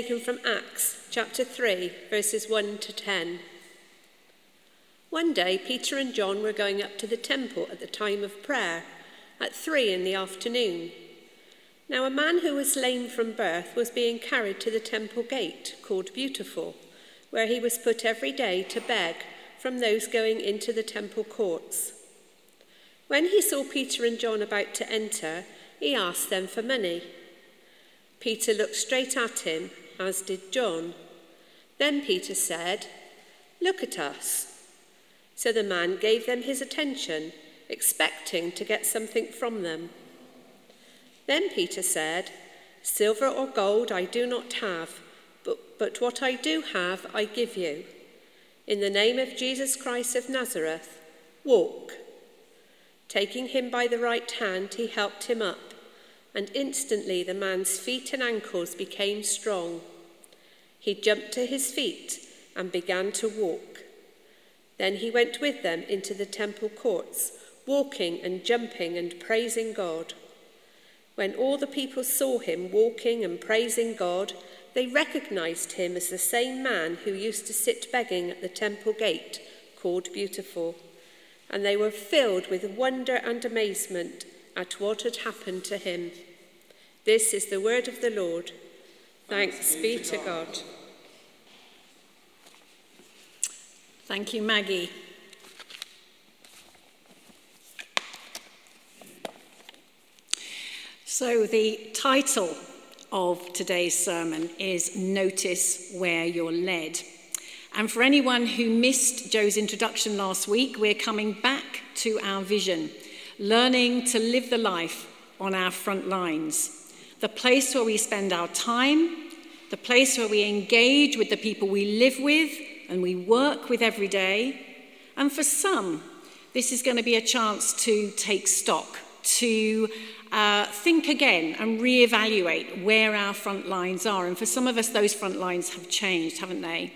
Taken from Acts chapter 3, verses 1 to 10. One day, Peter and John were going up to the temple at the time of prayer at three in the afternoon. Now, a man who was lame from birth was being carried to the temple gate, called Beautiful, where he was put every day to beg from those going into the temple courts. When he saw Peter and John about to enter, he asked them for money. Peter looked straight at him, as did John. Then Peter said, Look at us. So the man gave them his attention, expecting to get something from them. Then Peter said, Silver or gold I do not have, but, but what I do have I give you. In the name of Jesus Christ of Nazareth, walk. Taking him by the right hand, he helped him up, and instantly the man's feet and ankles became strong. He jumped to his feet and began to walk. Then he went with them into the temple courts, walking and jumping and praising God. When all the people saw him walking and praising God, they recognized him as the same man who used to sit begging at the temple gate, called Beautiful. And they were filled with wonder and amazement at what had happened to him. This is the word of the Lord. Thanks, Thanks be to God. God. Thank you, Maggie. So, the title of today's sermon is Notice Where You're Led. And for anyone who missed Joe's introduction last week, we're coming back to our vision, learning to live the life on our front lines, the place where we spend our time, the place where we engage with the people we live with and we work with every day. And for some, this is going to be a chance to take stock, to uh, think again and reevaluate where our front lines are. And for some of us, those front lines have changed, haven't they?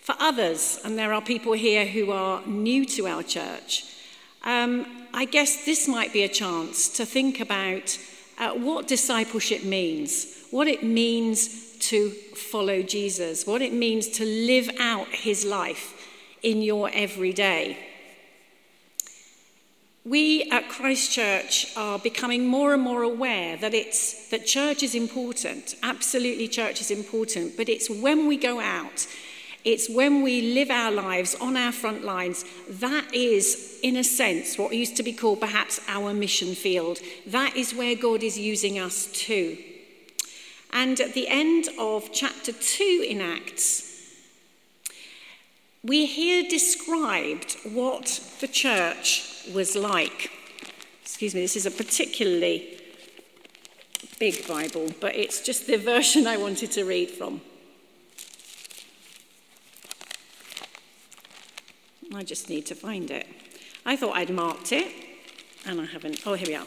For others, and there are people here who are new to our church, um, I guess this might be a chance to think about uh, what discipleship means, what it means to follow Jesus, what it means to live out his life in your everyday. We at Christchurch are becoming more and more aware that it's that church is important. Absolutely church is important, but it's when we go out it's when we live our lives on our front lines. That is, in a sense, what used to be called perhaps our mission field. That is where God is using us too. And at the end of chapter 2 in Acts, we hear described what the church was like. Excuse me, this is a particularly big Bible, but it's just the version I wanted to read from. I just need to find it. I thought I'd marked it, and I haven't. Oh, here we are.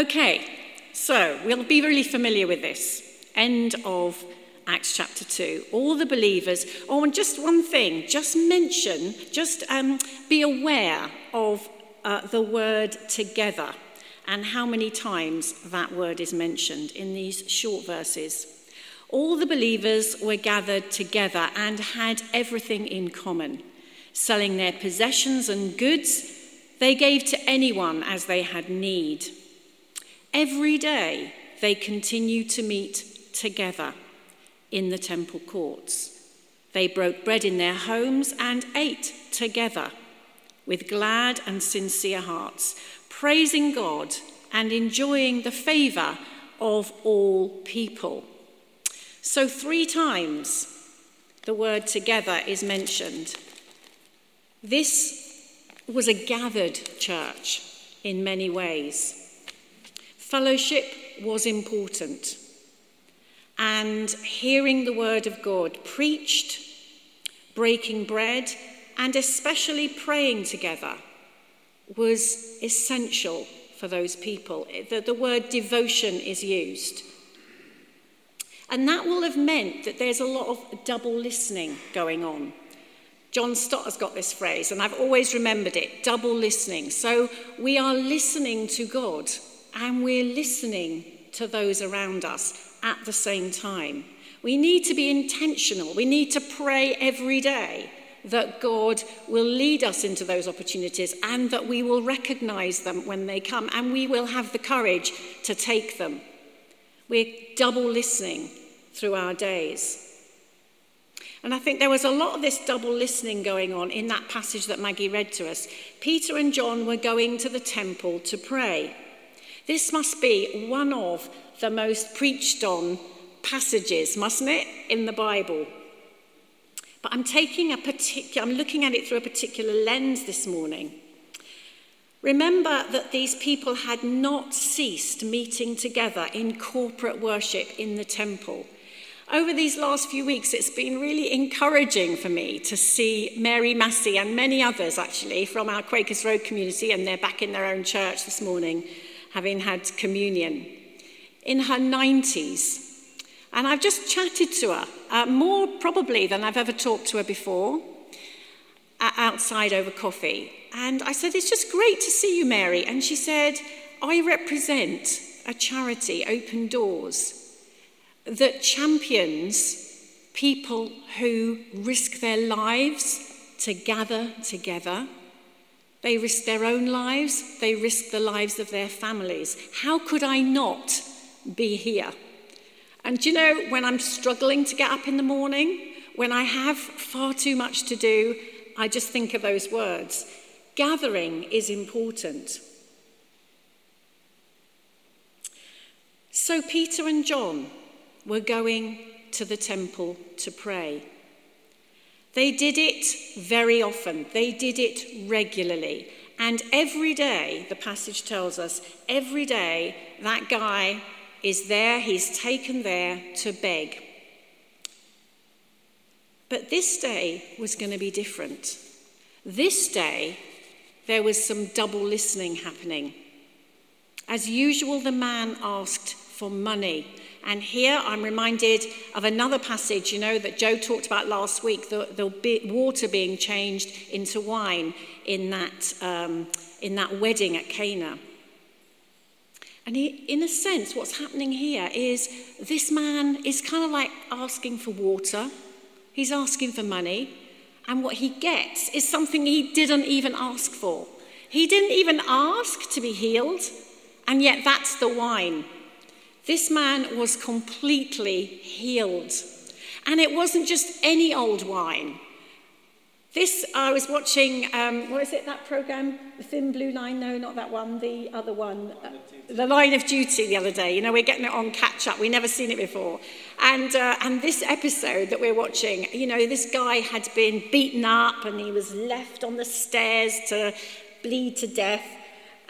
Okay, so we'll be really familiar with this. End of Acts chapter 2. All the believers, oh, and just one thing, just mention, just um, be aware of uh, the word together and how many times that word is mentioned in these short verses. All the believers were gathered together and had everything in common. Selling their possessions and goods, they gave to anyone as they had need. Every day they continued to meet together in the temple courts. They broke bread in their homes and ate together with glad and sincere hearts, praising God and enjoying the favour of all people. So, three times the word together is mentioned. This was a gathered church in many ways. Fellowship was important. And hearing the word of God preached, breaking bread, and especially praying together was essential for those people. The, the word devotion is used. And that will have meant that there's a lot of double listening going on. John Stott has got this phrase, and I've always remembered it double listening. So we are listening to God and we're listening to those around us. at the same time. We need to be intentional. We need to pray every day that God will lead us into those opportunities and that we will recognize them when they come and we will have the courage to take them. We're double listening through our days. And I think there was a lot of this double listening going on in that passage that Maggie read to us. Peter and John were going to the temple to pray. This must be one of the most preached on passages, mustn't it, in the Bible? But I'm taking a particular, I'm looking at it through a particular lens this morning. Remember that these people had not ceased meeting together in corporate worship in the temple. Over these last few weeks, it's been really encouraging for me to see Mary Massey and many others actually from our Quakers Road community, and they're back in their own church this morning, having had communion. In her 90s, and I've just chatted to her, uh, more probably than I've ever talked to her before, outside over coffee. And I said, It's just great to see you, Mary. And she said, I represent a charity, Open Doors, that champions people who risk their lives to gather together. They risk their own lives, they risk the lives of their families. How could I not be here? And you know, when I'm struggling to get up in the morning, when I have far too much to do, I just think of those words. Gathering is important. So Peter and John were going to the temple to pray. They did it very often, they did it regularly. And every day, the passage tells us, every day that guy is there, he's taken there to beg. But this day was going to be different. This day, there was some double listening happening. As usual, the man asked for money. And here I'm reminded of another passage, you know, that Joe talked about last week the, the water being changed into wine in that, um, in that wedding at Cana. And he, in a sense, what's happening here is this man is kind of like asking for water, he's asking for money, and what he gets is something he didn't even ask for. He didn't even ask to be healed, and yet that's the wine. This man was completely healed. And it wasn't just any old wine. This, I was watching, um, what is it, that program? The Thin Blue Line? No, not that one, the other one. The Line of Duty the other day. You know, we're getting it on catch up. We've never seen it before. And, uh, and this episode that we're watching, you know, this guy had been beaten up and he was left on the stairs to bleed to death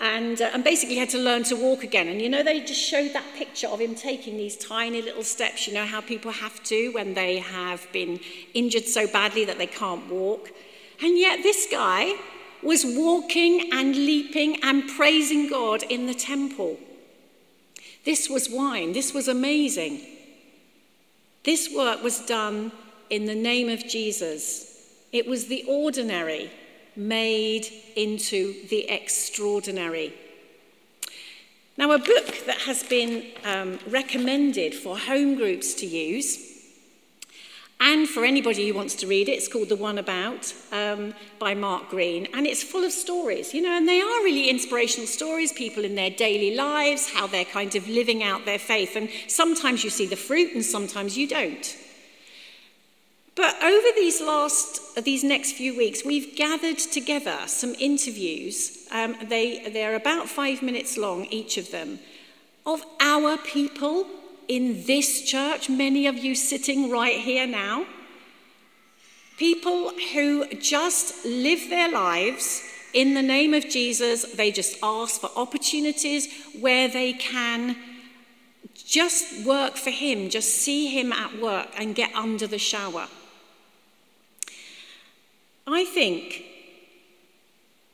and, uh, and basically had to learn to walk again. And you know, they just showed that picture of him taking these tiny little steps. You know how people have to when they have been injured so badly that they can't walk. And yet, this guy was walking and leaping and praising God in the temple. This was wine, this was amazing. This work was done in the name of Jesus. It was the ordinary made into the extraordinary. Now, a book that has been um, recommended for home groups to use, and for anybody who wants to read it, it's called The One About um, by Mark Greene, and it's full of stories, you know, and they are really inspirational stories, people in their daily lives, how they're kind of living out their faith, and sometimes you see the fruit and sometimes you don't. But over these last, these next few weeks, we've gathered together some interviews. Um, they, they're about five minutes long, each of them, of our people in this church, many of you sitting right here now. People who just live their lives in the name of Jesus. They just ask for opportunities where they can just work for Him, just see Him at work and get under the shower. I think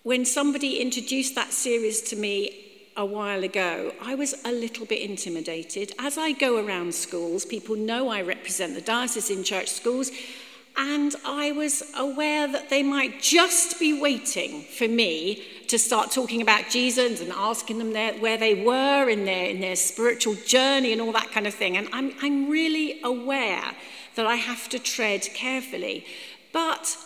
when somebody introduced that series to me a while ago, I was a little bit intimidated. As I go around schools, people know I represent the diocese in church schools, and I was aware that they might just be waiting for me to start talking about Jesus and asking them their, where they were in their, in their spiritual journey and all that kind of thing. And I'm, I'm really aware that I have to tread carefully. But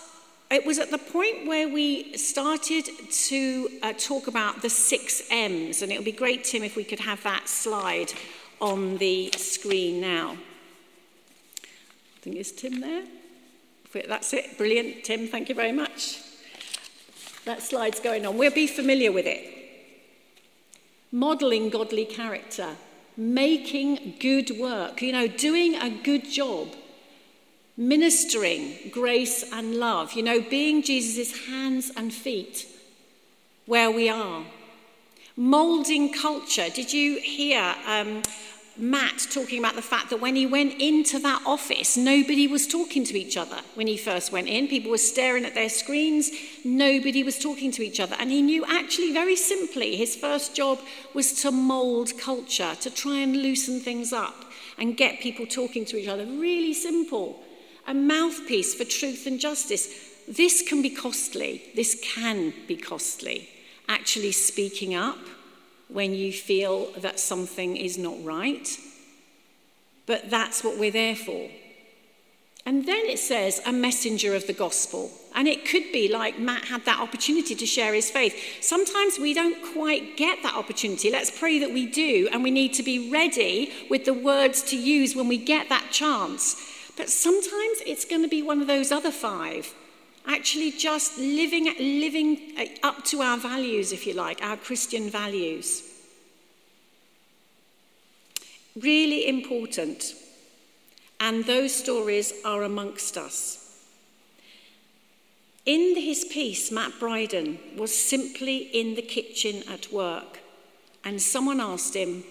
it was at the point where we started to uh, talk about the six M's, and it would be great, Tim, if we could have that slide on the screen now. I think it's Tim there. That's it. Brilliant, Tim. Thank you very much. That slide's going on. We'll be familiar with it. Modeling godly character, making good work, you know, doing a good job ministering grace and love, you know, being Jesus' hands and feet where we are. Molding culture. Did you hear um, Matt talking about the fact that when he went into that office, nobody was talking to each other when he first went in? People were staring at their screens, nobody was talking to each other. And he knew actually, very simply, his first job was to mold culture, to try and loosen things up and get people talking to each other. Really simple a mouthpiece for truth and justice. This can be costly. This can be costly. Actually, speaking up when you feel that something is not right. But that's what we're there for. And then it says, a messenger of the gospel. And it could be like Matt had that opportunity to share his faith. Sometimes we don't quite get that opportunity. Let's pray that we do. And we need to be ready with the words to use when we get that chance. But sometimes it's going to be one of those other five. Actually, just living, living uh, up to our values, if you like, our Christian values. Really important. And those stories are amongst us. In his piece, Matt Bryden was simply in the kitchen at work, and someone asked him,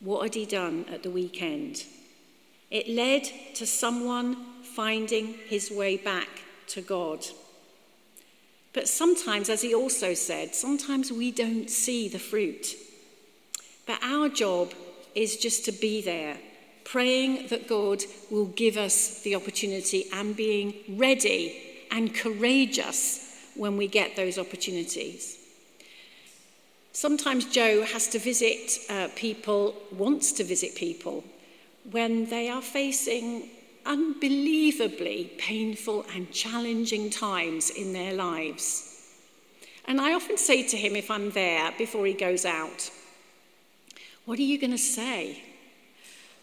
What had he done at the weekend? It led to someone finding his way back to God. But sometimes, as he also said, sometimes we don't see the fruit. But our job is just to be there, praying that God will give us the opportunity and being ready and courageous when we get those opportunities. Sometimes Joe has to visit uh, people, wants to visit people when they are facing unbelievably painful and challenging times in their lives. And I often say to him, if I'm there before he goes out, What are you going to say?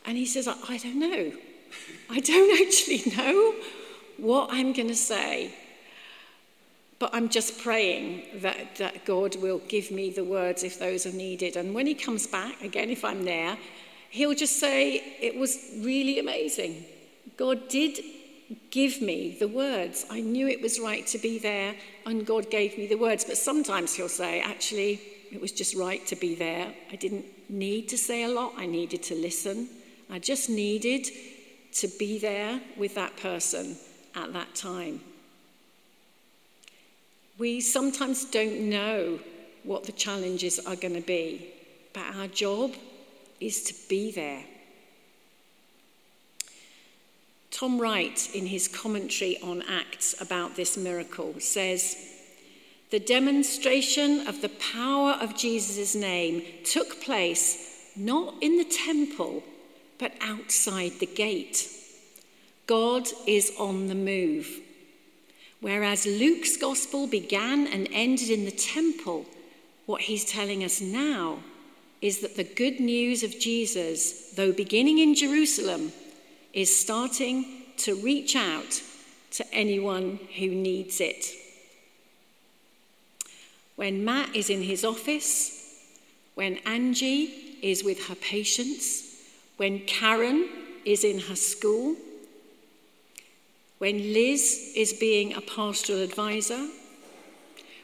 And he says, I don't know. I don't actually know what I'm going to say. But I'm just praying that, that God will give me the words if those are needed. And when he comes back, again, if I'm there, he'll just say, It was really amazing. God did give me the words. I knew it was right to be there, and God gave me the words. But sometimes he'll say, Actually, it was just right to be there. I didn't need to say a lot, I needed to listen. I just needed to be there with that person at that time. We sometimes don't know what the challenges are going to be, but our job is to be there. Tom Wright, in his commentary on Acts about this miracle, says the demonstration of the power of Jesus' name took place not in the temple, but outside the gate. God is on the move. Whereas Luke's gospel began and ended in the temple, what he's telling us now is that the good news of Jesus, though beginning in Jerusalem, is starting to reach out to anyone who needs it. When Matt is in his office, when Angie is with her patients, when Karen is in her school, when Liz is being a pastoral advisor,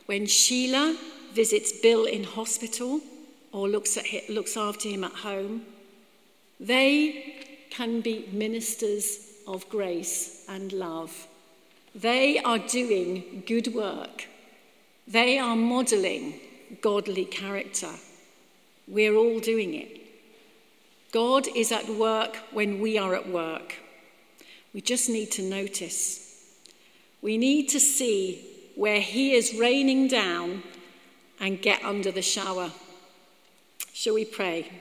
when Sheila visits Bill in hospital, or looks, at him, looks after him at home, they can be ministers of grace and love. They are doing good work. They are modeling godly character. We're all doing it. God is at work when we are at work. We just need to notice. We need to see where He is raining down and get under the shower. Shall we pray?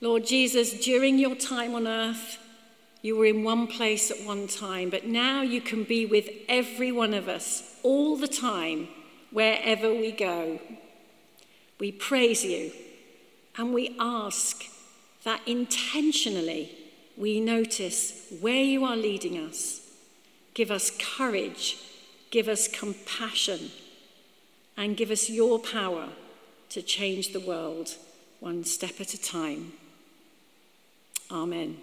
Lord Jesus, during your time on earth, you were in one place at one time, but now you can be with every one of us all the time, wherever we go. We praise you and we ask that intentionally we notice where you are leading us. Give us courage, give us compassion, and give us your power to change the world one step at a time. Amen.